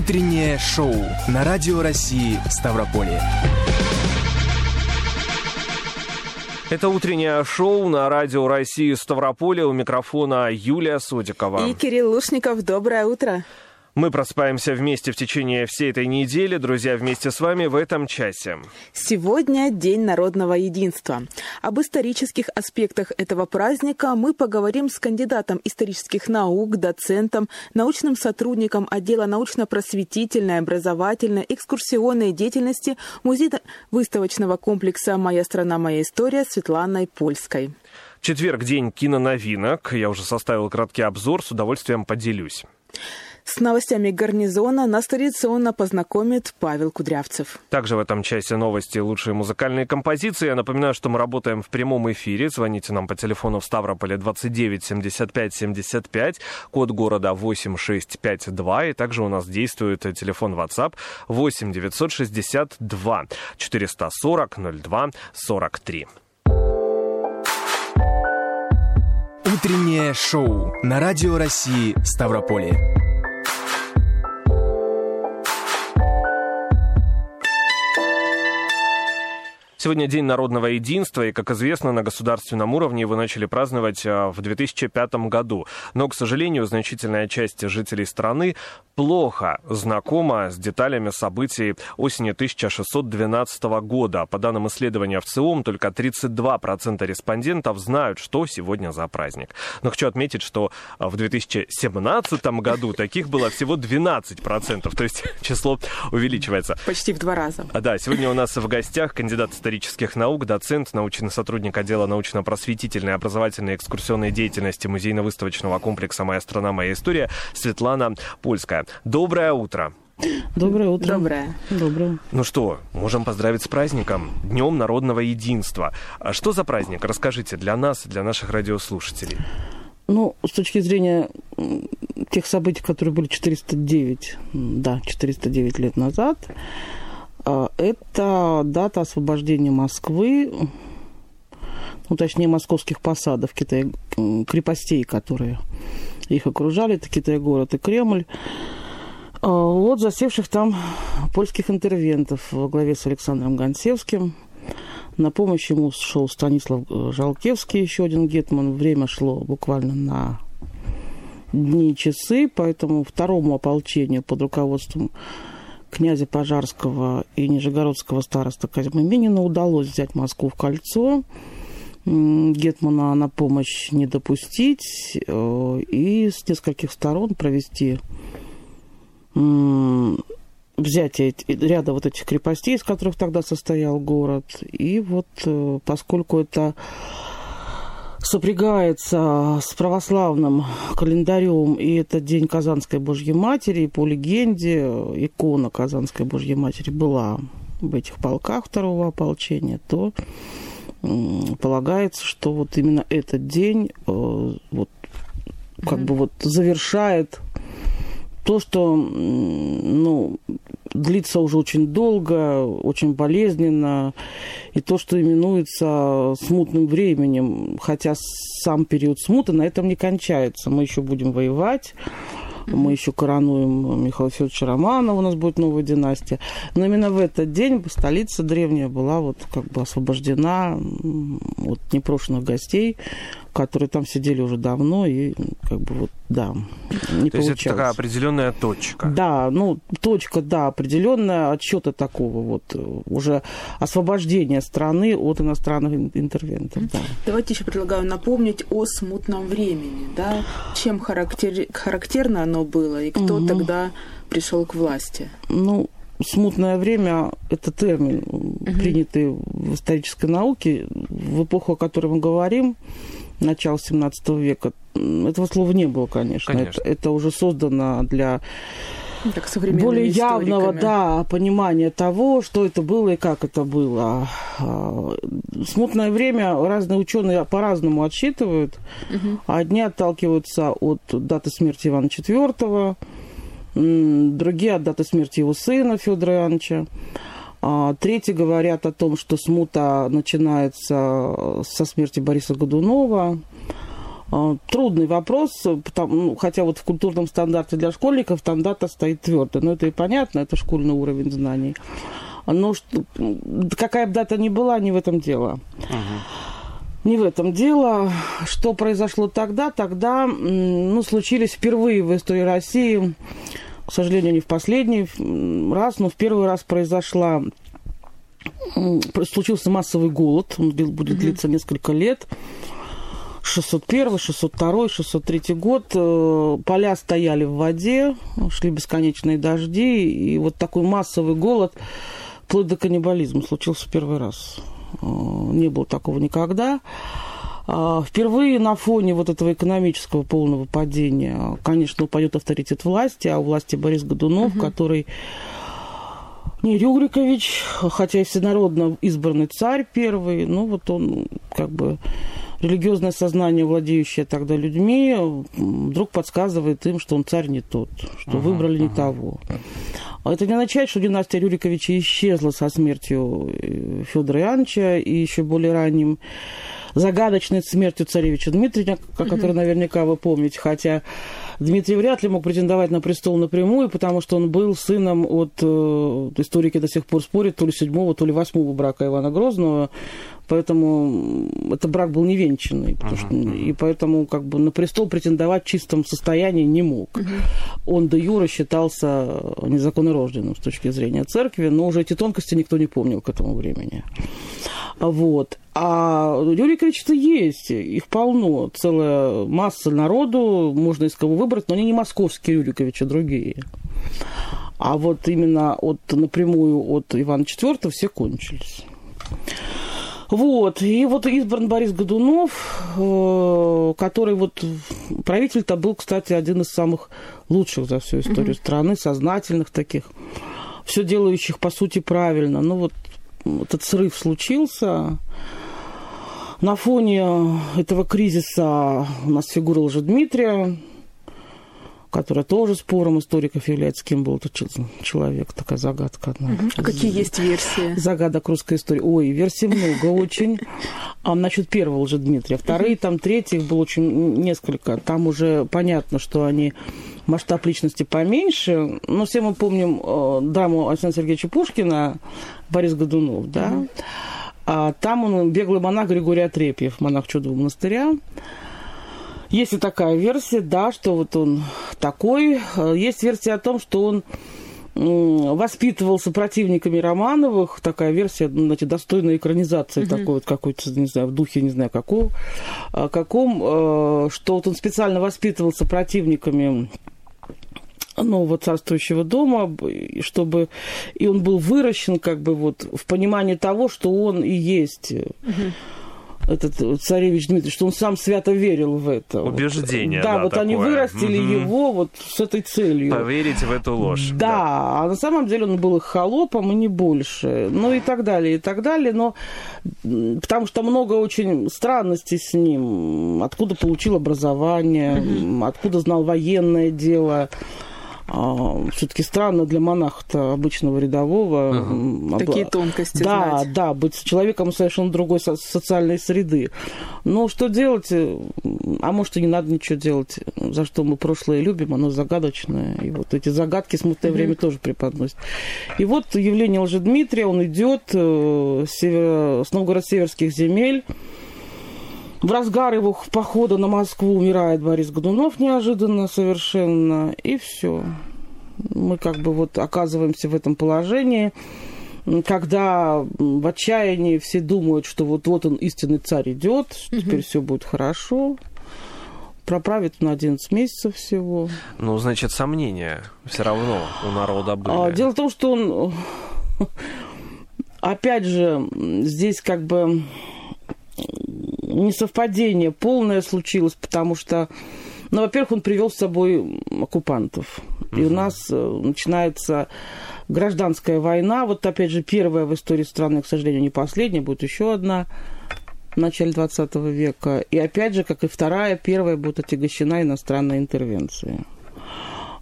Утреннее шоу на Радио России Ставрополье. Это утреннее шоу на Радио России Ставрополье. У микрофона Юлия Содикова. И Кирилл Лушников. Доброе утро. Мы просыпаемся вместе в течение всей этой недели. Друзья, вместе с вами в этом часе. Сегодня День народного единства. Об исторических аспектах этого праздника мы поговорим с кандидатом исторических наук, доцентом, научным сотрудником отдела научно-просветительной, образовательной, экскурсионной деятельности Музея выставочного комплекса «Моя страна, моя история» Светланой Польской. Четверг – день киноновинок. Я уже составил краткий обзор, с удовольствием поделюсь. С новостями гарнизона нас традиционно познакомит Павел Кудрявцев. Также в этом часе новости лучшие музыкальные композиции. Я напоминаю, что мы работаем в прямом эфире. Звоните нам по телефону в Ставрополе 29 75 75, код города 8652. И также у нас действует телефон WhatsApp 8 962 440 02 43. Утреннее шоу на Радио России Ставрополье. Сегодня День народного единства, и, как известно, на государственном уровне его начали праздновать а, в 2005 году. Но, к сожалению, значительная часть жителей страны плохо знакома с деталями событий осени 1612 года. По данным исследования в ЦИОМ, только 32% респондентов знают, что сегодня за праздник. Но хочу отметить, что в 2017 году таких было всего 12%, то есть число увеличивается. Почти в два раза. Да, сегодня у нас в гостях кандидат исторических наук, доцент, научный сотрудник отдела научно-просветительной, образовательной и экскурсионной деятельности музейно-выставочного комплекса «Моя страна, моя история» Светлана Польская. Доброе утро. Доброе утро. Доброе. Доброе. Ну что, можем поздравить с праздником, Днем народного единства. А что за праздник? Расскажите для нас, для наших радиослушателей. Ну, с точки зрения тех событий, которые были 409, да, 409 лет назад, это дата освобождения Москвы, ну, точнее, московских посадов, Китая, крепостей, которые их окружали, это Китай-город и Кремль, а, вот засевших там польских интервентов во главе с Александром Гонсевским. На помощь ему шел Станислав Жалкевский, еще один гетман. Время шло буквально на дни и часы, поэтому второму ополчению под руководством князя Пожарского и нижегородского староста Казима Минина удалось взять Москву в кольцо, Гетмана на помощь не допустить э, и с нескольких сторон провести взятие ряда вот этих крепостей, из которых тогда состоял город. И вот э, поскольку это сопрягается с православным календарем, и это День Казанской Божьей Матери, и по легенде икона Казанской Божьей Матери была в этих полках второго ополчения, то полагается, что вот именно этот день э, вот как mm-hmm. бы вот завершает то, что ну, длится уже очень долго, очень болезненно, и то, что именуется смутным временем, хотя сам период смуты на этом не кончается. Мы еще будем воевать, мы еще коронуем Михаила Федоровича Романова, у нас будет новая династия. Но именно в этот день столица древняя была вот как бы освобождена от непрошенных гостей, которые там сидели уже давно, и как бы вот, да, не То получалось. есть это такая определенная точка. Да, ну, точка, да, определенная отчета такого вот уже освобождения страны от иностранных интервентов. Да. Давайте еще предлагаю напомнить о смутном времени, да, чем характер... характерно оно было и кто угу. тогда пришел к власти. Ну, смутное время – это термин, угу. принятый в исторической науке, в эпоху, о которой мы говорим, начала 17 века. Этого слова не было, конечно. конечно. Это, это уже создано для так, более явного да, понимания того, что это было и как это было. А, смутное время разные ученые по-разному отсчитывают. Угу. Одни отталкиваются от даты смерти Ивана IV, другие от даты смерти его сына Федора Ивановича. А, третьи говорят о том, что смута начинается со смерти Бориса Годунова. А, трудный вопрос, потому, ну, хотя вот в культурном стандарте для школьников там дата стоит твердо. Но это и понятно, это школьный уровень знаний. Но что, какая бы дата ни была, не в этом дело. Uh-huh. Не в этом дело. Что произошло тогда? Тогда ну, случились впервые в истории России, к сожалению, не в последний раз, но в первый раз произошла случился массовый голод, он будет длиться uh-huh. несколько лет. 601, 602, 603 год. Э, поля стояли в воде, шли бесконечные дожди, и вот такой массовый голод, вплоть до каннибализма, случился в первый раз. Э, не было такого никогда. А, впервые на фоне вот этого экономического полного падения, конечно, упадет авторитет власти, а у власти Борис Годунов, угу. который не Рюрикович, хотя и всенародно избранный царь первый, ну вот он как бы религиозное сознание, владеющее тогда людьми, вдруг подсказывает им, что он царь не тот, что uh-huh, выбрали uh-huh. не того. Это не означает, что династия Рюриковича исчезла со смертью э, Федора Ивановича и еще более ранним загадочной смертью царевича Дмитрия, о которой наверняка вы помните, хотя Дмитрий вряд ли мог претендовать на престол напрямую, потому что он был сыном от, э, историки до сих пор спорят, то ли седьмого, то ли восьмого брака Ивана Грозного, поэтому это брак был невенчанный, uh-huh, что, uh-huh. и поэтому как бы на престол претендовать в чистом состоянии не мог. Uh-huh. Он до Юра считался незаконнорожденным с точки зрения церкви, но уже эти тонкости никто не помнил к этому времени. Вот. А Рюриковичи-то есть, их полно, целая масса народу, можно из кого выбрать, но они не московские Рюриковичи, а другие. А вот именно от, напрямую от Ивана IV все кончились. Вот, и вот избран Борис Годунов, э, который вот правитель-то был, кстати, один из самых лучших за всю историю mm-hmm. страны, сознательных таких, все делающих, по сути, правильно. Ну вот этот срыв случился, на фоне этого кризиса у нас фигура Дмитрия, которая тоже спором историков является, кем был этот человек, такая загадка одна. Угу. А какие есть версии? Загадок русской истории. Ой, версий много очень. А, значит, первого Дмитрия, вторые, там, третьи, их было очень несколько. Там уже понятно, что они масштаб личности поменьше. Но все мы помним э, драму Александра Сергеевича Пушкина «Борис Годунов», да? Угу. А там он беглый монах Григорий Отрепьев, монах Чудового монастыря. Есть и такая версия, да, что вот он такой. Есть версия о том, что он воспитывался противниками Романовых, такая версия, ну, знаете, достойная экранизации mm-hmm. такой вот какой-то, не знаю, в духе, не знаю, какого, а, каком, э, что вот он специально воспитывался противниками нового царствующего дома, чтобы и он был выращен как бы вот в понимании того, что он и есть. Угу этот царевич Дмитрий, что он сам свято верил в это. Убеждение, да. Да, вот такое. они вырастили угу. его вот с этой целью. Поверить в эту ложь. Да, да, а на самом деле он был их холопом и не больше. Ну и так далее, и так далее. Но потому что много очень странностей с ним. Откуда получил образование, угу. откуда знал военное дело все-таки странно для монаха обычного рядового. Ага. Такие тонкости Да, знать. да, быть человеком совершенно другой со- социальной среды. Но что делать? А может, и не надо ничего делать. За что мы прошлое любим, оно загадочное. И вот эти загадки смутное mm-hmm. время тоже преподносят. И вот явление Лжедмитрия, он идет э, с, север... с Новгород-Северских земель, в разгар его похода на Москву умирает Борис Годунов неожиданно совершенно, и все. Мы как бы вот оказываемся в этом положении, когда в отчаянии все думают, что вот-вот он истинный царь идет, угу. теперь все будет хорошо. Проправит на 11 месяцев всего. Ну, значит, сомнения все равно у народа были. А, дело в том, что он, опять же, здесь как бы несовпадение полное случилось, потому что, ну, во-первых, он привел с собой оккупантов. И у нас э, начинается гражданская война. Вот, опять же, первая в истории страны, к сожалению, не последняя, будет еще одна в начале 20 века. И опять же, как и вторая, первая будет отягощена иностранной интервенцией.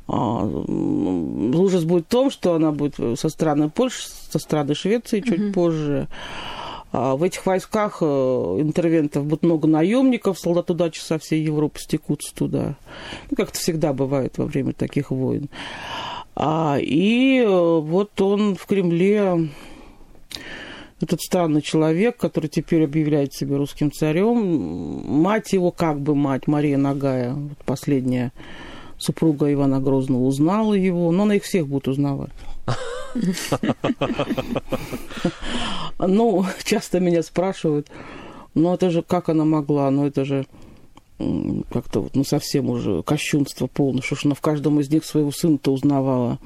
А, ужас будет в том, что она будет со стороны Польши, со стороны Швеции чуть mm-hmm. позже. А в этих войсках э, интервентов будет много наемников, солдат удачи со всей Европы стекутся туда. Ну, как это всегда бывает во время таких войн. А, и э, вот он в Кремле этот странный человек, который теперь объявляет себя русским царем. Мать его, как бы мать, Мария Нагая, последняя супруга Ивана Грозного, узнала его, но она их всех будет узнавать. Ну, часто меня спрашивают, ну это же как она могла, ну это же как-то вот, ну совсем уже кощунство полное, что ж она в каждом из них своего сына-то узнавала.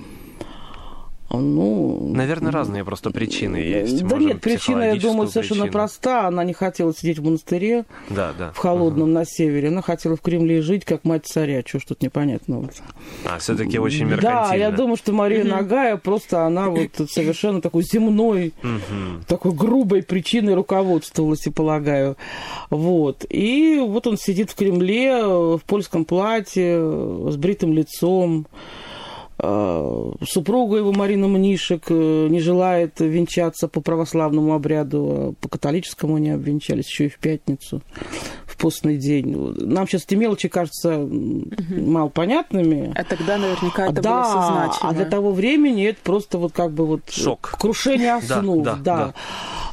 Ну, Наверное, разные просто причины есть. Да нет, причина, я думаю, совершенно причину. проста. Она не хотела сидеть в монастыре да, да. в холодном угу. на севере. Она хотела в Кремле жить, как мать царя. Чего ж тут непонятного? А, все-таки очень меркантильно. Да, я думаю, что Мария Нагая просто она вот совершенно такой земной, такой грубой причиной руководствовалась, и полагаю. Вот. И вот он сидит в Кремле в польском платье, с бритым лицом, Э, супруга его, Марина Мнишек, э, не желает венчаться по православному обряду, а по католическому они обвенчались еще и в пятницу, в постный день. Нам сейчас эти мелочи кажутся угу. мало понятными. А тогда наверняка это да, было сознательно. а для того времени это просто вот как бы вот Шок. крушение основ. да, да, да. да.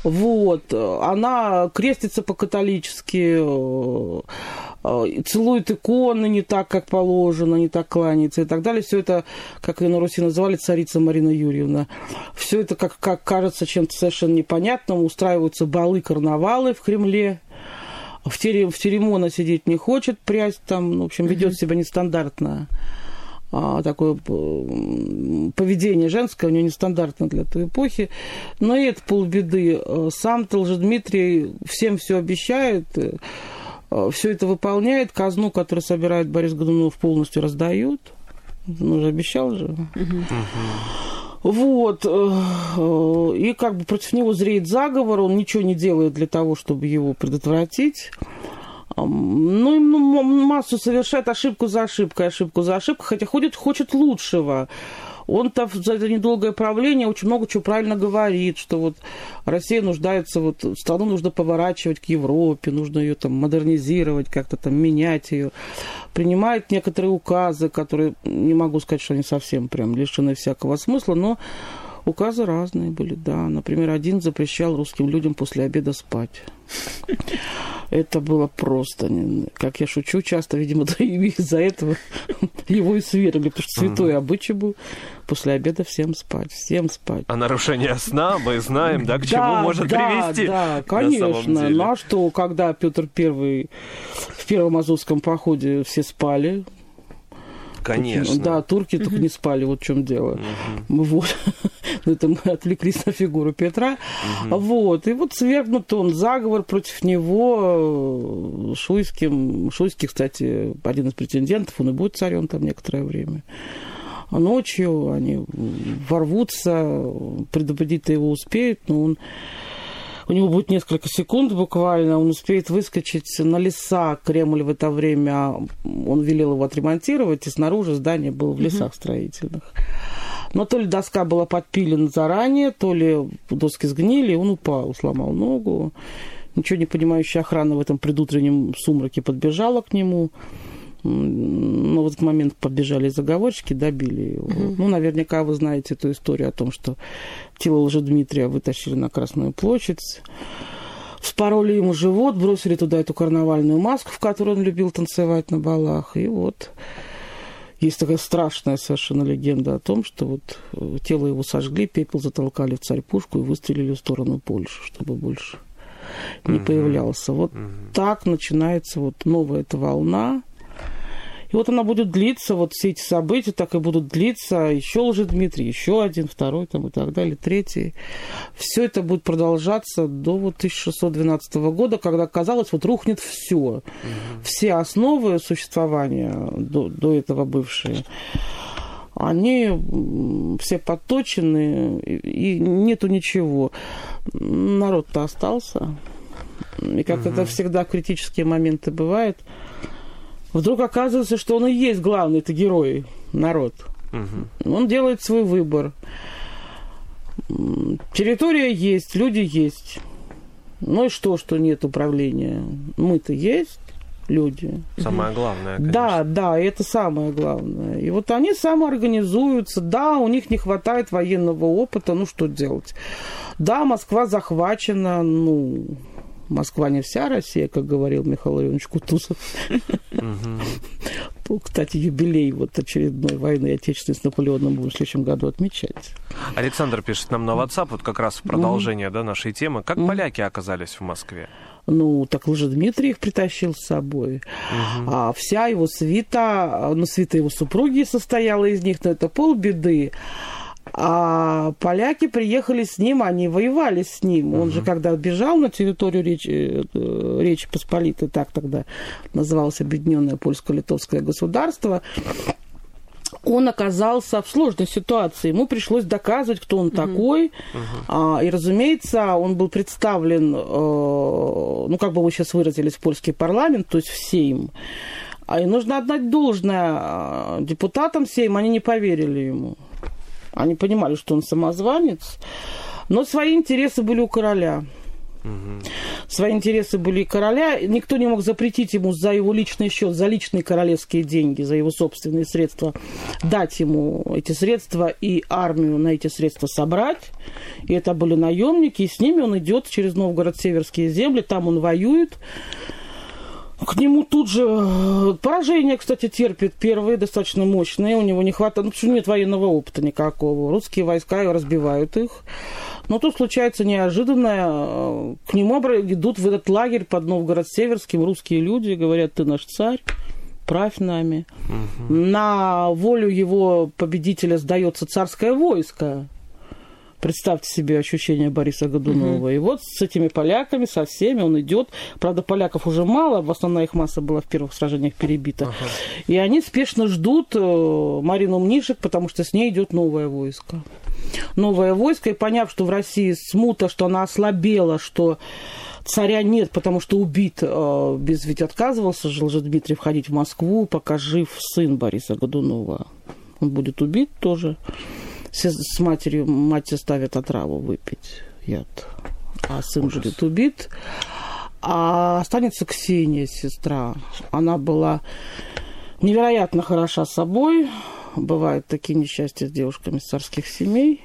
Вот. Она крестится по-католически, э, Э, целует иконы не так, как положено, не так кланяется и так далее. Все это, как ее на Руси называли, царица Марина Юрьевна. Все это, как, как кажется, чем-то совершенно непонятным. Устраиваются балы, карнавалы в Кремле. В, терем, в теремона сидеть не хочет, прясть там, ну, в общем, ведет себя нестандартно а, такое поведение женское у нее нестандартно для той эпохи. Но и это полбеды. Э, сам-то Дмитрий всем все обещает, Э, все это выполняет, казну, которую собирает Борис Годунов, полностью раздают. Он уже обещал же. Вот. Э, и как бы против него зреет заговор, он ничего не делает для того, чтобы его предотвратить. Ну, ну массу совершает ошибку за ошибкой, ошибку за ошибкой, хотя ходит, хочет лучшего он-то за это недолгое правление очень много чего правильно говорит, что вот Россия нуждается, вот страну нужно поворачивать к Европе, нужно ее там модернизировать, как-то там менять ее. Принимает некоторые указы, которые, не могу сказать, что они совсем прям лишены всякого смысла, но указы разные были, да. Например, один запрещал русским людям после обеда спать. Это было просто, как я шучу часто, видимо, из-за этого его и свергли, потому что святой обычай был после обеда всем спать, всем спать. А нарушение сна мы знаем, да, к чему да, может да, привести. Да, конечно. Ну а что, когда Петр Первый в Первом Азовском походе все спали, Конечно. Да, турки только не спали, вот в чем дело. Вот. Это мы отвлеклись на фигуру Петра. Вот. И вот свергнут он заговор против него Шуйским. Шуйский, кстати, один из претендентов, он и будет царем там некоторое время. А ночью они ворвутся, предупредить его успеют, но он у него будет несколько секунд буквально, он успеет выскочить на леса. Кремль в это время, он велел его отремонтировать, и снаружи здание было в лесах строительных. Но то ли доска была подпилена заранее, то ли доски сгнили, и он упал, сломал ногу. Ничего не понимающая охрана в этом предутреннем сумраке подбежала к нему. Но в этот момент побежали заговорщики, добили его. Угу. Ну, наверняка вы знаете эту историю о том, что тело Дмитрия вытащили на Красную площадь, вспороли ему живот, бросили туда эту карнавальную маску, в которой он любил танцевать на балах. И вот есть такая страшная совершенно легенда о том, что вот э, тело его сожгли, пепел затолкали в царь-пушку и выстрелили в сторону Польши, чтобы больше не угу. появлялся. Вот угу. так начинается вот новая эта волна и вот она будет длиться, вот все эти события так и будут длиться. Еще Дмитрий, еще один, второй там и так далее, третий. Все это будет продолжаться до вот 1612 года, когда, казалось, вот рухнет все. Угу. Все основы существования до, до этого бывшие они все подточены, и нету ничего. Народ-то остался. И как угу. это всегда в критические моменты бывает, Вдруг оказывается, что он и есть главный, это герой, народ. Угу. Он делает свой выбор. Территория есть, люди есть. Ну и что, что нет управления? Мы-то есть люди. Самое главное, конечно. Да, да, это самое главное. И вот они самоорганизуются. Да, у них не хватает военного опыта. Ну, что делать? Да, Москва захвачена, ну, Москва не вся Россия, как говорил Михаил Иванович Кутузов. Кстати, юбилей вот очередной войны Отечественной с Наполеоном будем в следующем году отмечать. Александр пишет нам на WhatsApp, вот как раз в продолжение да, нашей темы. Как поляки оказались в Москве? Ну, так Лжедмитрий их притащил с собой. Угу. А вся его свита, ну, свита его супруги состояла из них, но это полбеды. А поляки приехали с ним, они воевали с ним. Он же, когда бежал на территорию Речи, э, Речи Посполитой, так тогда называлось Объединенное Польско-Литовское государство, он оказался в сложной ситуации. Ему пришлось доказывать, кто он uh-huh. такой. А, и, разумеется, он был представлен, э, ну, как бы вы сейчас выразились, в польский парламент, то есть в Сейм. А и нужно отдать должное а, депутатам Сейм, они не поверили ему. Они понимали, что он самозванец, но свои интересы были у короля. Угу. Свои интересы были и короля. Никто не мог запретить ему за его личный счет, за личные королевские деньги, за его собственные средства, дать ему эти средства и армию на эти средства собрать. И это были наемники, и с ними он идет через Новгород-Северские земли, там он воюет. К нему тут же э, поражение, кстати, терпит первые, достаточно мощные. У него не хватает, ну, почему нет военного опыта никакого. Русские войска разбивают их. Но тут случается неожиданное. Э, к нему идут в этот лагерь под Новгород-Северским русские люди, говорят, ты наш царь правь нами. Угу. На волю его победителя сдается царское войско. Представьте себе ощущение Бориса Годунова. Угу. И вот с этими поляками, со всеми он идет. Правда, поляков уже мало, в основном их масса была в первых сражениях перебита. Ага. И они спешно ждут э, Марину Мнишек, потому что с ней идет новое войско. Новое войско, и поняв, что в России смута, что она ослабела, что царя нет, потому что убит, э, без ведь отказывался же Лжедмитрий входить в Москву, пока жив сын Бориса Годунова. Он будет убит тоже с матерью, мать ставит отраву выпить яд, а сын Ужас. будет убит. А останется Ксения, сестра. Она была невероятно хороша собой. Бывают такие несчастья с девушками царских семей.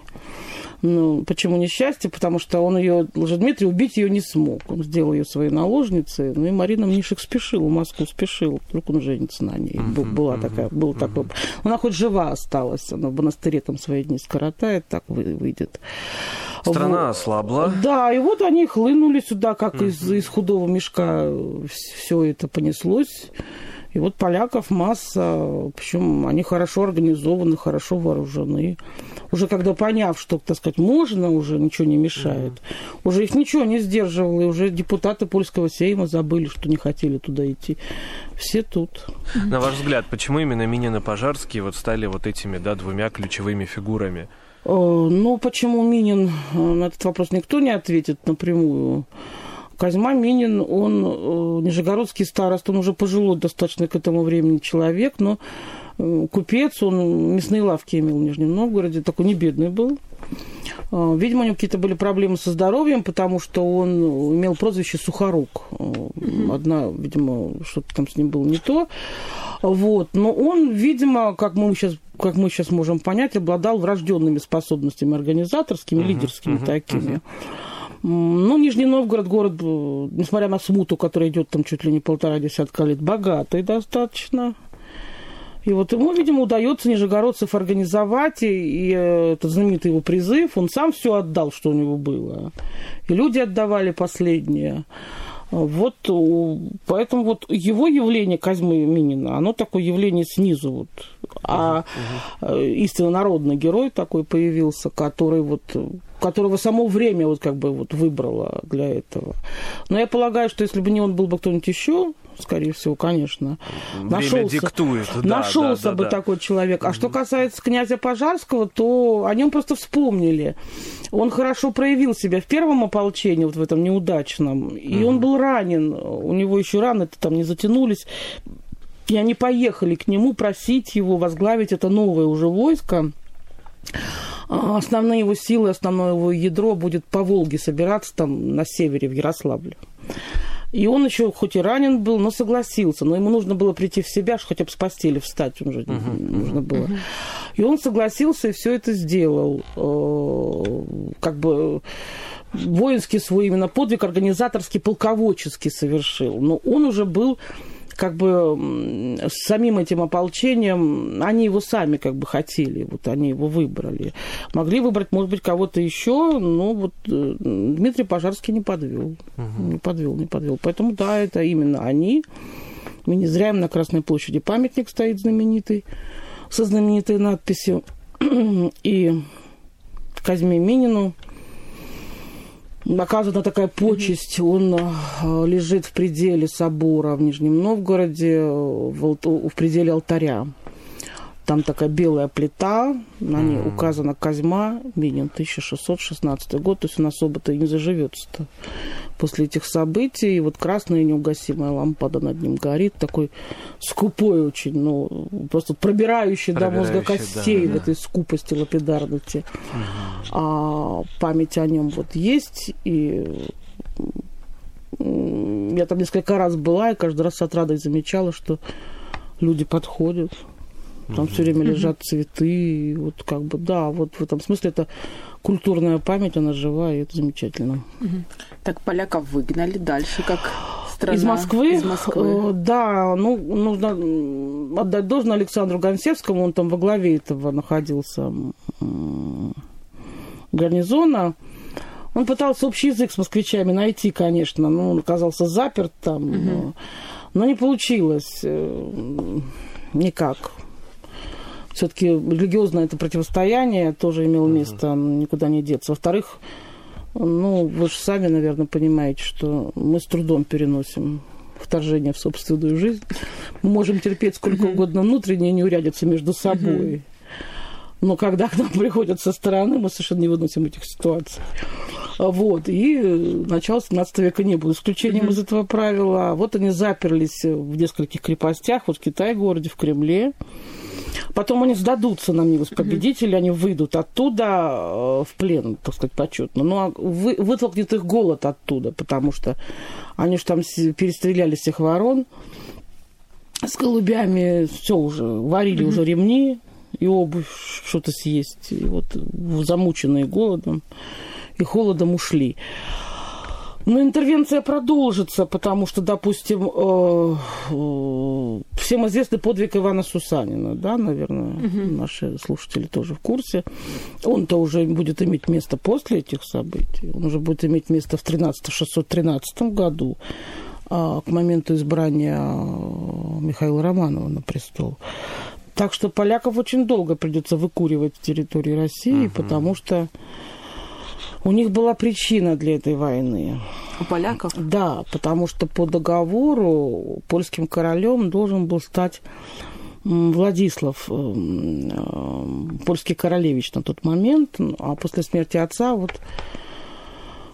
Ну, почему несчастье? Потому что он ее, Лжедмитрий, убить ее не смог. Он сделал ее своей наложницей. Ну и Марина Мнишек спешил, в Москву спешил. Вдруг он женится на ней. Uh-huh, Была uh-huh, такая, был uh-huh. такой. Она хоть жива осталась. Она в монастыре там свои дни скоротает, так выйдет. Страна вот. ослабла. Да, и вот они хлынули сюда, как uh-huh. из, из худого мешка все это понеслось. И вот поляков масса, причем они хорошо организованы, хорошо вооружены. Уже когда поняв, что, так сказать, можно, уже ничего не мешает, mm-hmm. уже их ничего не сдерживало, и уже депутаты польского сейма забыли, что не хотели туда идти. Все тут. На ваш взгляд, почему именно Минин и Пожарский вот стали вот этими, да, двумя ключевыми фигурами? Э, ну, почему Минин, э, на этот вопрос никто не ответит напрямую. Козьма Минин, он э, нижегородский старост, он уже пожилой достаточно к этому времени человек, но э, купец, он мясные лавки имел в Нижнем Новгороде, такой не бедный был. Э, видимо, у него какие-то были проблемы со здоровьем, потому что он имел прозвище Сухорук. Одна, видимо, что-то там с ним было не то. Вот. Но он, видимо, как мы сейчас как мы сейчас можем понять, обладал врожденными способностями организаторскими, uh-huh, лидерскими uh-huh, такими. Uh-huh. Ну, Нижний Новгород город, э, несмотря на смуту, которая идет там чуть ли не полтора десятка лет, богатый достаточно. И вот ему, видимо, удается нижегородцев организовать, и, и э, этот знаменитый его призыв, он сам все отдал, что у него было. И люди отдавали последнее. Вот поэтому вот его явление Козьмы Минина, оно такое явление снизу. Вот. А угу, истинно народный герой такой появился, который вот которого само время вот как бы вот выбрало для этого. Но я полагаю, что если бы не он, был бы кто-нибудь еще, скорее всего, конечно. Время нашелся, диктует. Да, нашелся да, да, бы да. такой человек. А что касается князя Пожарского, то о нем просто вспомнили. Он хорошо проявил себя в первом ополчении, вот в этом неудачном. И угу. он был ранен. У него еще раны-то там не затянулись. И они поехали к нему просить его возглавить это новое уже войско. а, основные его силы, основное его ядро будет по Волге собираться там на севере, в Ярославле. И он еще, хоть и ранен был, но согласился. Но ему нужно было прийти в себя, хотя бы с постели встать уже uh-huh, нужно было. Uh-huh. И он согласился и все это сделал. Э, как бы воинский свой именно подвиг организаторский, полководческий совершил. Но он уже был как бы с самим этим ополчением, они его сами как бы хотели, вот они его выбрали. Могли выбрать, может быть, кого-то еще, но вот э, Дмитрий Пожарский не подвел. Угу. Не подвел, не подвел. Поэтому, да, это именно они. Мы не зря им на Красной площади памятник стоит знаменитый, со знаменитой надписью. И Казьме Минину оказана такая почесть. Он э, лежит в пределе собора в Нижнем Новгороде, в, в пределе алтаря. Там такая белая плита, на ней mm. указана Козьма, Минин, 1616 год, то есть он особо-то и не заживется-то после этих событий. И вот красная неугасимая лампада над ним горит, такой скупой очень, ну, просто пробирающий, до мозга костей да, в этой скупости, лапидарности. Mm. А память о нем вот есть, и я там несколько раз была, и каждый раз с отрадой замечала, что люди подходят, там все время лежат цветы. И вот как бы, да, вот в этом смысле это культурная память, она живая, и это замечательно. Так поляков выгнали дальше, как страна. Из Москвы? Из Москвы. Э, да, ну, нужно отдать должное Александру Гонсевскому, он там во главе этого находился гарнизона. Он пытался общий язык с москвичами найти, конечно, но он оказался заперт там, угу. но, но не получилось э, никак все-таки религиозное это противостояние тоже имело место, uh-huh. никуда не деться. Во-вторых, ну, вы же сами, наверное, понимаете, что мы с трудом переносим вторжение в собственную жизнь. Мы можем терпеть сколько угодно внутреннее неурядицы между собой. Но когда к нам приходят со стороны, мы совершенно не выносим этих ситуаций. Вот. И начало 17 века не было исключением из этого правила. Вот они заперлись в нескольких крепостях, вот в Китае-городе, в Кремле. Потом они сдадутся на милость победителей, они выйдут оттуда э, в плен, так сказать, почетно. Но ну, а вы, вытолкнет их голод оттуда, потому что они же там перестреляли всех ворон с голубями, все уже, варили уже ремни и обувь что-то съесть. И вот замученные голодом и холодом ушли. Но интервенция продолжится, потому что, допустим, э, э, всем известный подвиг Ивана Сусанина, да, наверное, угу. наши слушатели тоже в курсе. Он-то уже будет иметь место после этих событий. Он уже будет иметь место в 13 613 году, а, к моменту избрания Михаила Романова на престол. Так что поляков очень долго придется выкуривать с территории России, угу. потому что у них была причина для этой войны. У поляков? Да, потому что по договору польским королем должен был стать Владислав, э, э, польский королевич на тот момент, а после смерти отца вот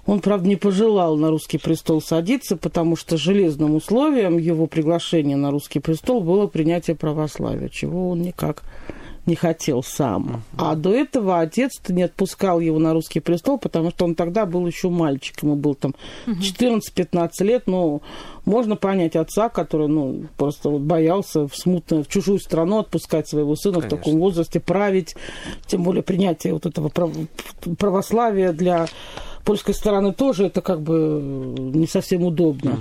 он, правда, не пожелал на русский престол садиться, потому что железным условием его приглашения на русский престол было принятие православия, чего он никак не хотел сам. А до этого отец не отпускал его на русский престол, потому что он тогда был еще мальчик. Ему был там 14-15 лет. Но можно понять отца, который ну, просто вот боялся в смутную, в чужую страну отпускать своего сына Конечно. в таком возрасте, править, тем более принятие вот этого православия для польской стороны тоже это как бы не совсем удобно.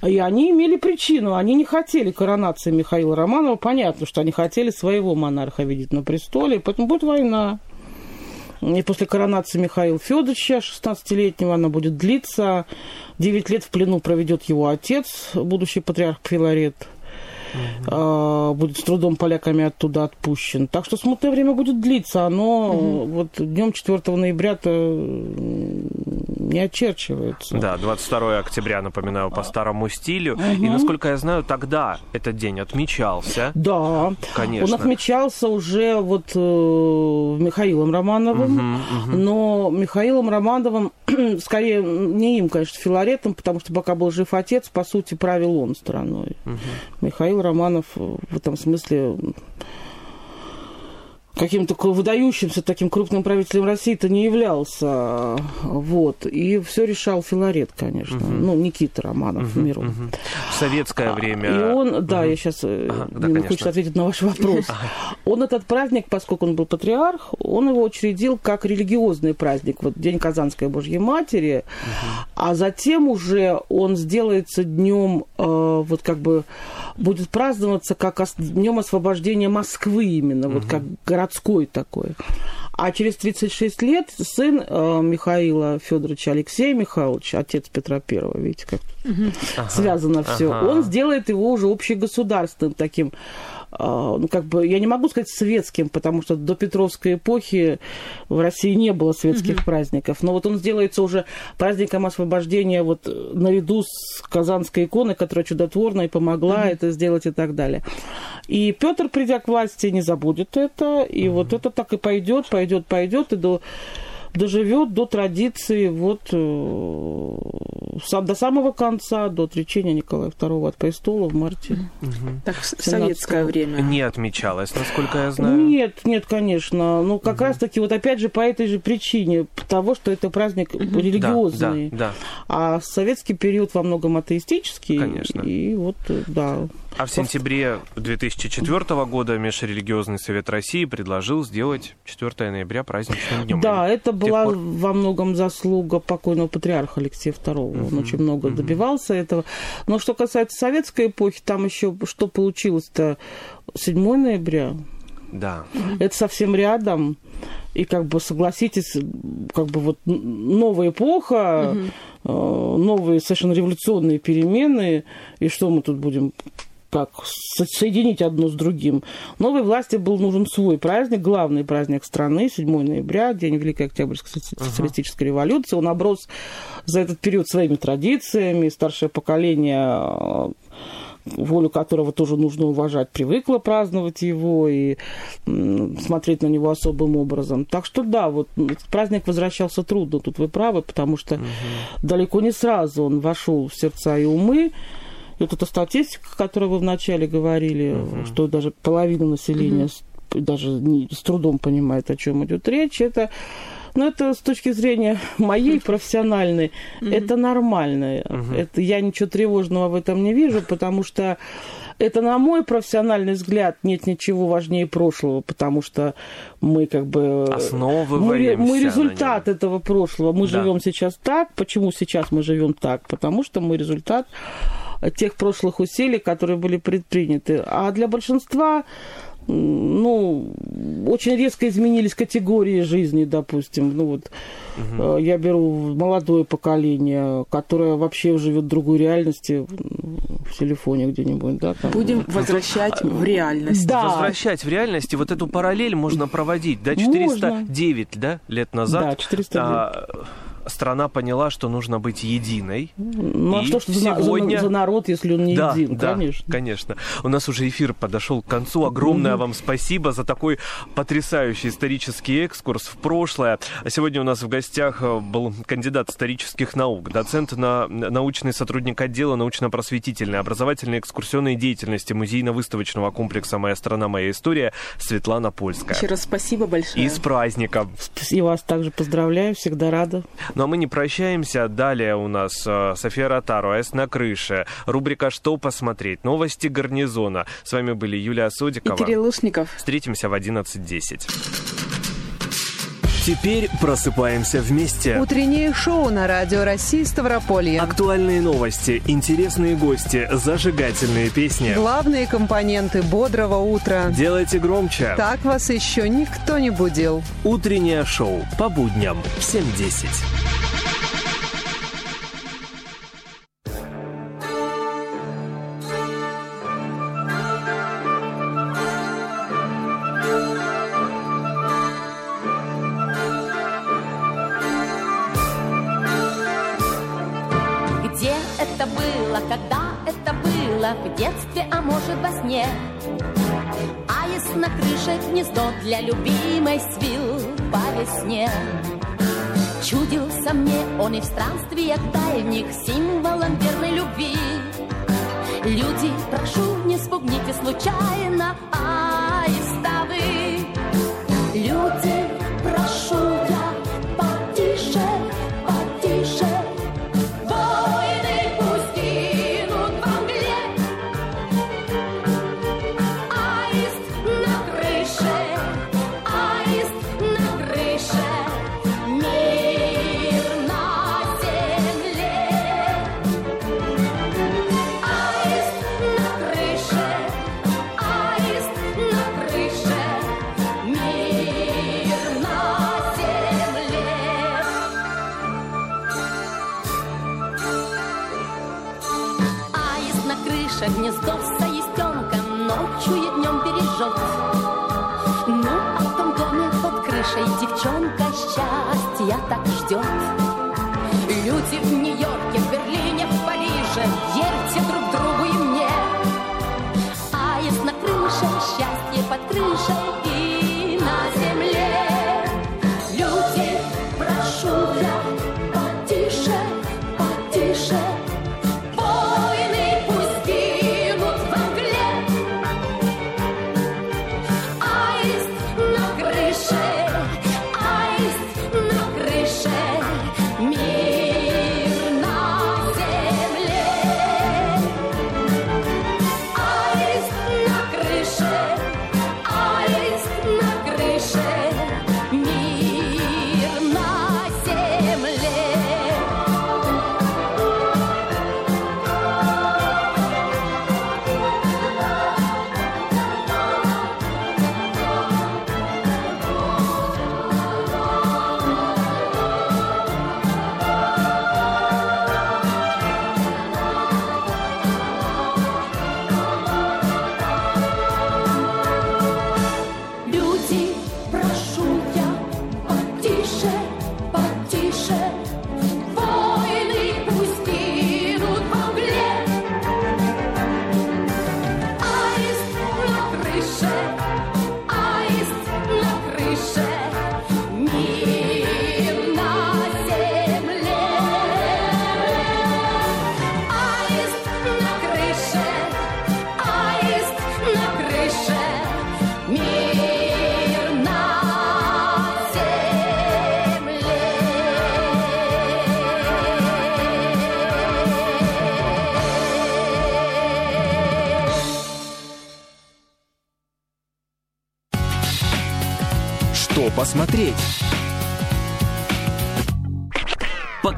Угу. И они имели причину. Они не хотели коронации Михаила Романова. Понятно, что они хотели своего монарха видеть на престоле. Поэтому будет война. И после коронации Михаила Федоровича, 16-летнего, она будет длиться. 9 лет в плену проведет его отец, будущий патриарх Филарет угу. Будет с трудом поляками оттуда отпущен. Так что смутное время будет длиться. Оно угу. вот днем 4 ноября-то не очерчивается. Да, 22 октября, напоминаю, по старому стилю. Угу. И, насколько я знаю, тогда этот день отмечался. Да, конечно. Он отмечался уже вот э, Михаилом Романовым, угу, угу. но Михаилом Романовым, скорее, не им, конечно, Филаретом, потому что пока был жив отец, по сути, правил он страной. Угу. Михаил Романов в этом смысле каким-то выдающимся таким крупным правителем России-то не являлся. Вот. И все решал Филарет, конечно. Угу. Ну, Никита Романов, угу, Миру. Угу. В советское время. И он, да, угу. я сейчас э, ага, да, хочется ответить на ваш вопрос. Он этот праздник, поскольку он был патриарх, он его учредил как религиозный праздник. Вот День Казанской Божьей Матери. Угу. А затем уже он сделается днем, э, вот как бы будет праздноваться как днем освобождения Москвы именно, угу. вот как городской такой. А через 36 лет сын э, Михаила Федоровича Алексея Михайловича, отец Петра Первого, видите, как угу. связано ага. все, он сделает его уже общегосударственным таким ну, как бы, я не могу сказать светским, потому что до Петровской эпохи в России не было светских mm-hmm. праздников. Но вот он сделается уже праздником освобождения вот наряду с Казанской иконой, которая чудотворно и помогла mm-hmm. это сделать и так далее. И Петр, придя к власти, не забудет это, и mm-hmm. вот это так и пойдет, пойдет, пойдет, и до доживет до традиции вот э, до самого конца, до отречения Николая II от престола в марте. Угу. Так в советское время. Не отмечалось, насколько я знаю. Нет, нет, конечно. Ну, как угу. раз-таки, вот опять же, по этой же причине того, что это праздник угу. религиозный. Да, да, да. А советский период во многом атеистический. Конечно. И вот, да. А в сентябре 2004 года Межрелигиозный совет России предложил сделать 4 ноября праздничным днем. Да, это была пор... во многом заслуга покойного патриарха Алексея II. Uh-huh, Он очень много uh-huh. добивался этого. Но что касается советской эпохи, там еще что получилось-то 7 ноября. Да. Это совсем рядом. И как бы согласитесь, как бы вот новая эпоха, угу. новые совершенно революционные перемены. И что мы тут будем как соединить одно с другим. Новой власти был нужен свой праздник, главный праздник страны, 7 ноября, День Великой Октябрьской социалистической uh-huh. революции. Он оброс за этот период своими традициями, старшее поколение волю которого тоже нужно уважать, привыкла праздновать его и смотреть на него особым образом. Так что да, вот праздник возвращался трудно, тут вы правы, потому что угу. далеко не сразу он вошел в сердца и умы. И вот эта статистика, о которой вы вначале говорили, угу. что даже половина населения угу. даже не, с трудом понимает, о чем идет речь, это ну, это с точки зрения моей профессиональной, mm-hmm. это нормально. Mm-hmm. Это, я ничего тревожного в этом не вижу, потому что это, на мой профессиональный взгляд, нет ничего важнее прошлого, потому что мы как бы... Основываемся мы, мы результат этого прошлого. Мы да. живем сейчас так. Почему сейчас мы живем так? Потому что мы результат тех прошлых усилий, которые были предприняты. А для большинства ну, очень резко изменились категории жизни, допустим. Ну вот угу. я беру молодое поколение, которое вообще живет в другой реальности, в телефоне где-нибудь, да. Там. Будем возвращать в реальность. Да. Возвращать в реальность, и вот эту параллель можно проводить, да, 409, можно. да, лет назад. Да, 409. А, страна поняла, что нужно быть единой. Ну, а что ж сегодня... за, за народ, если он не да, един, да, конечно. конечно. У нас уже эфир подошел к концу. Огромное mm-hmm. вам спасибо за такой потрясающий исторический экскурс в прошлое. А сегодня у нас в гостях э, был кандидат исторических наук, доцент на научный сотрудник отдела научно-просветительной, образовательной экскурсионной деятельности музейно-выставочного комплекса «Моя страна, моя история» Светлана Польская. Еще раз спасибо большое. И с праздником. И вас также поздравляю, всегда рада. Ну а мы не прощаемся. Далее у нас э, София Ротару, «С на крыше», рубрика «Что посмотреть?», новости гарнизона. С вами были Юлия Содикова. И Кирилл Лушников. Встретимся в 11.10. Теперь просыпаемся вместе. Утреннее шоу на Радио России Ставрополье. Актуальные новости, интересные гости, зажигательные песни. Главные компоненты бодрого утра. Делайте громче. Так вас еще никто не будил. Утреннее шоу по будням в 7.10. в детстве, а может во сне. А если на крыше гнездо для любимой свил по весне. Чудился мне он и в странствиях дальних символом верной любви. Люди, прошу, не спугните случайно аиста вы. девчонка так ждет. Люди в Нью-Йорке, в Берлине,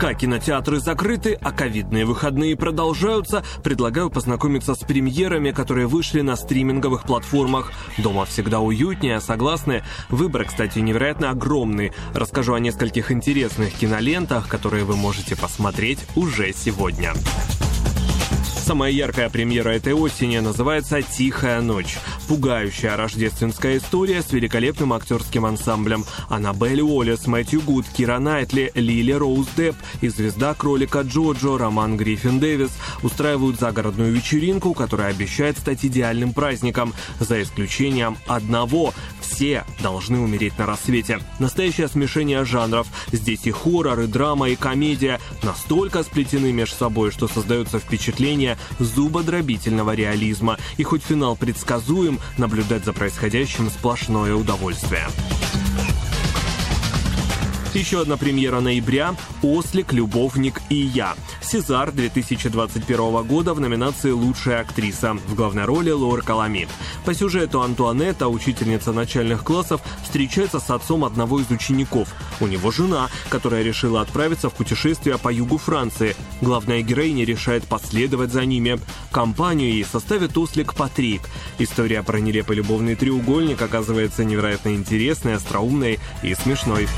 Пока кинотеатры закрыты, а ковидные выходные продолжаются, предлагаю познакомиться с премьерами, которые вышли на стриминговых платформах. Дома всегда уютнее, согласны? Выбор, кстати, невероятно огромный. Расскажу о нескольких интересных кинолентах, которые вы можете посмотреть уже сегодня. Самая яркая премьера этой осени называется «Тихая ночь». Пугающая рождественская история с великолепным актерским ансамблем. Аннабель Уоллес, Мэтью Гуд, Кира Найтли, Лили Роуз Депп и звезда кролика Джоджо Роман Гриффин Дэвис устраивают загородную вечеринку, которая обещает стать идеальным праздником, за исключением одного – все должны умереть на рассвете. Настоящее смешение жанров. Здесь и хоррор, и драма, и комедия настолько сплетены между собой, что создается впечатление зубодробительного реализма. И хоть финал предсказуем, наблюдать за происходящим сплошное удовольствие. Еще одна премьера ноября «Ослик, любовник и я». «Сезар» 2021 года в номинации «Лучшая актриса». В главной роли Лора Калами. По сюжету Антуанетта, учительница начальных классов, встречается с отцом одного из учеников. У него жена, которая решила отправиться в путешествие по югу Франции. Главная героиня решает последовать за ними. Компанию ей составит ослик Патрик. История про нелепый любовный треугольник оказывается невероятно интересной, остроумной и смешной.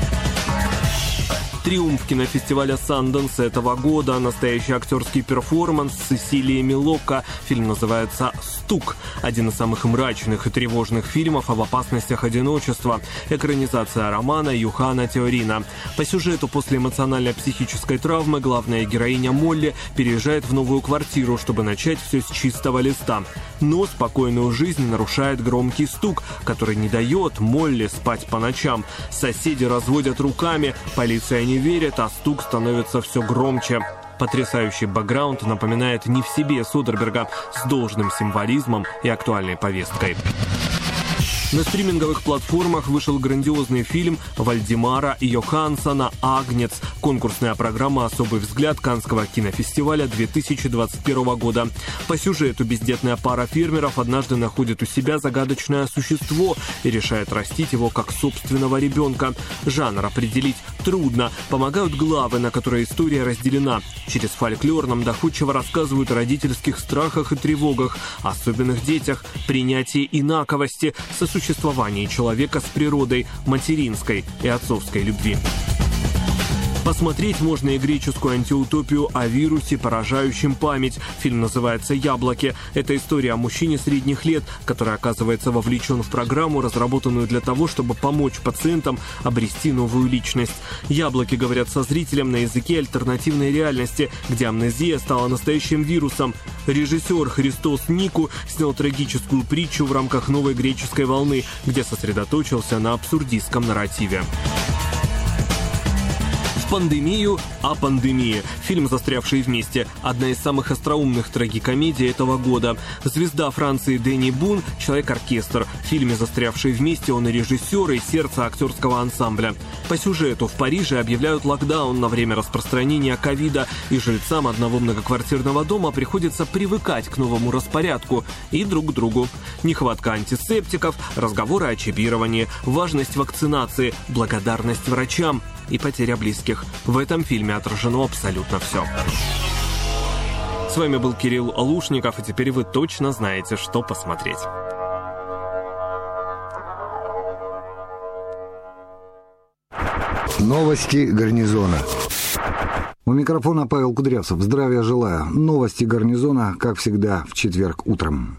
Триумф кинофестиваля Санденс этого года. Настоящий актерский перформанс Сесилии Милокко. Фильм называется «Стук». Один из самых мрачных и тревожных фильмов об опасностях одиночества. Экранизация романа Юхана Теорина. По сюжету после эмоционально-психической травмы главная героиня Молли переезжает в новую квартиру, чтобы начать все с чистого листа. Но спокойную жизнь нарушает громкий стук, который не дает Молли спать по ночам. Соседи разводят руками, полиция не верит, а стук становится все громче. Потрясающий бэкграунд напоминает не в себе Содерберга с должным символизмом и актуальной повесткой. На стриминговых платформах вышел грандиозный фильм Вальдемара Йохансона «Агнец». Конкурсная программа «Особый взгляд» Канского кинофестиваля 2021 года. По сюжету бездетная пара фермеров однажды находит у себя загадочное существо и решает растить его как собственного ребенка. Жанр определить трудно. Помогают главы, на которые история разделена. Через фольклор нам доходчиво рассказывают о родительских страхах и тревогах, особенных детях, принятии инаковости, сосуществовании человека с природой, материнской и отцовской любви. Посмотреть можно и греческую антиутопию о вирусе, поражающем память. Фильм называется «Яблоки». Это история о мужчине средних лет, который оказывается вовлечен в программу, разработанную для того, чтобы помочь пациентам обрести новую личность. «Яблоки» говорят со зрителем на языке альтернативной реальности, где амнезия стала настоящим вирусом. Режиссер Христос Нику снял трагическую притчу в рамках новой греческой волны, где сосредоточился на абсурдистском нарративе пандемию о пандемии. Фильм «Застрявшие вместе» – одна из самых остроумных трагикомедий этого года. Звезда Франции Дэнни Бун – человек-оркестр. В фильме «Застрявшие вместе» он и режиссер, и сердце актерского ансамбля. По сюжету в Париже объявляют локдаун на время распространения ковида, и жильцам одного многоквартирного дома приходится привыкать к новому распорядку и друг к другу. Нехватка антисептиков, разговоры о чипировании, важность вакцинации, благодарность врачам – и потеря близких. В этом фильме отражено абсолютно все. С вами был Кирилл Лушников, и теперь вы точно знаете, что посмотреть. Новости гарнизона. У микрофона Павел Кудрявцев. Здравия желаю. Новости гарнизона, как всегда, в четверг утром.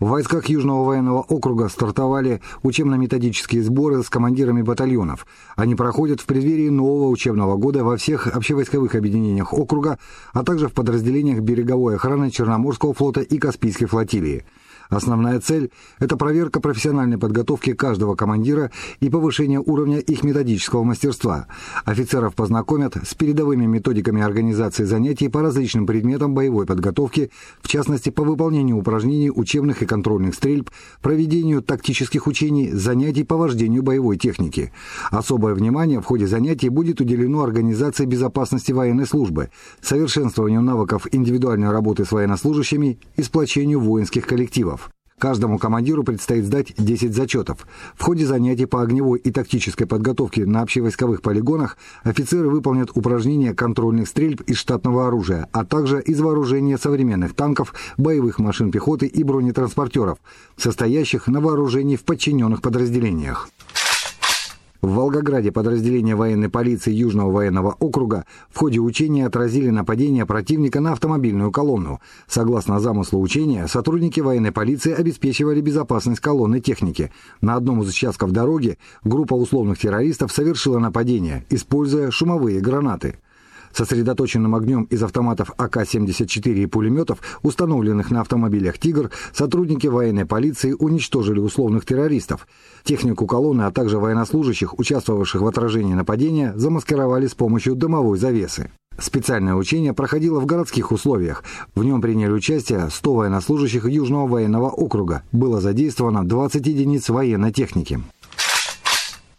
В войсках Южного военного округа стартовали учебно-методические сборы с командирами батальонов. Они проходят в преддверии нового учебного года во всех общевойсковых объединениях округа, а также в подразделениях береговой охраны Черноморского флота и Каспийской флотилии. Основная цель – это проверка профессиональной подготовки каждого командира и повышение уровня их методического мастерства. Офицеров познакомят с передовыми методиками организации занятий по различным предметам боевой подготовки, в частности по выполнению упражнений учебных и контрольных стрельб, проведению тактических учений, занятий по вождению боевой техники. Особое внимание в ходе занятий будет уделено организации безопасности военной службы, совершенствованию навыков индивидуальной работы с военнослужащими и сплочению воинских коллективов. Каждому командиру предстоит сдать 10 зачетов. В ходе занятий по огневой и тактической подготовке на общевойсковых полигонах офицеры выполнят упражнения контрольных стрельб из штатного оружия, а также из вооружения современных танков, боевых машин пехоты и бронетранспортеров, состоящих на вооружении в подчиненных подразделениях. В Волгограде подразделения военной полиции Южного военного округа в ходе учения отразили нападение противника на автомобильную колонну. Согласно замыслу учения, сотрудники военной полиции обеспечивали безопасность колонны техники. На одном из участков дороги группа условных террористов совершила нападение, используя шумовые гранаты. Сосредоточенным огнем из автоматов АК-74 и пулеметов, установленных на автомобилях «Тигр», сотрудники военной полиции уничтожили условных террористов. Технику колонны, а также военнослужащих, участвовавших в отражении нападения, замаскировали с помощью дымовой завесы. Специальное учение проходило в городских условиях. В нем приняли участие 100 военнослужащих Южного военного округа. Было задействовано 20 единиц военной техники.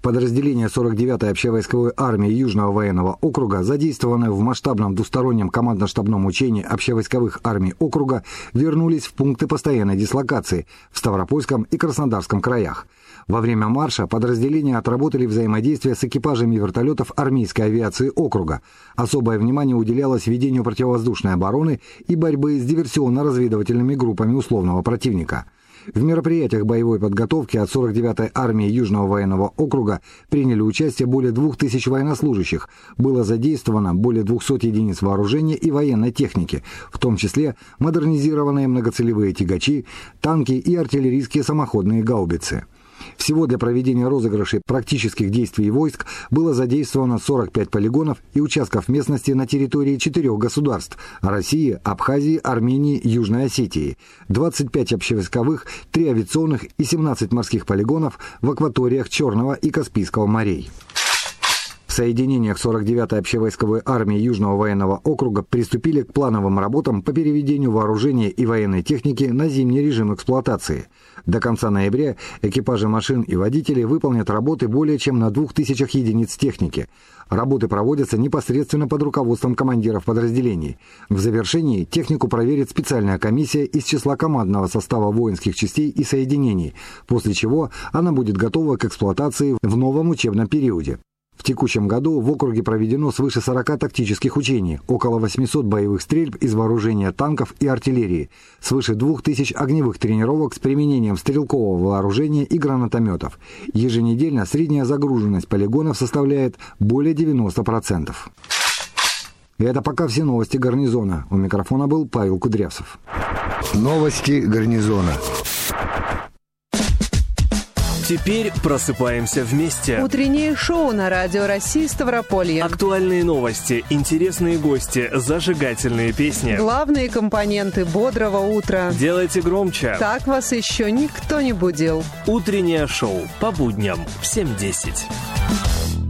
Подразделение 49-й общевойсковой армии Южного военного округа, задействованное в масштабном двустороннем командно-штабном учении общевойсковых армий округа, вернулись в пункты постоянной дислокации в Ставропольском и Краснодарском краях. Во время марша подразделения отработали взаимодействие с экипажами вертолетов армейской авиации округа. Особое внимание уделялось ведению противовоздушной обороны и борьбы с диверсионно-разведывательными группами условного противника – в мероприятиях боевой подготовки от 49-й армии Южного военного округа приняли участие более 2000 военнослужащих. Было задействовано более 200 единиц вооружения и военной техники, в том числе модернизированные многоцелевые тягачи, танки и артиллерийские самоходные гаубицы. Всего для проведения розыгрышей практических действий войск было задействовано 45 полигонов и участков местности на территории четырех государств – России, Абхазии, Армении, Южной Осетии, 25 общевойсковых, 3 авиационных и 17 морских полигонов в акваториях Черного и Каспийского морей. Соединениях 49-й общевойсковой армии Южного военного округа приступили к плановым работам по переведению вооружения и военной техники на зимний режим эксплуатации – до конца ноября экипажи машин и водители выполнят работы более чем на 2000 единиц техники. Работы проводятся непосредственно под руководством командиров подразделений. В завершении технику проверит специальная комиссия из числа командного состава воинских частей и соединений, после чего она будет готова к эксплуатации в новом учебном периоде. В текущем году в округе проведено свыше 40 тактических учений, около 800 боевых стрельб из вооружения танков и артиллерии, свыше 2000 огневых тренировок с применением стрелкового вооружения и гранатометов. Еженедельно средняя загруженность полигонов составляет более 90%. И это пока все новости гарнизона. У микрофона был Павел Кудрявцев. Новости гарнизона. Теперь просыпаемся вместе. Утреннее шоу на Радио России Ставрополье. Актуальные новости, интересные гости, зажигательные песни. Главные компоненты бодрого утра. Делайте громче. Так вас еще никто не будил. Утреннее шоу по будням в 7.10.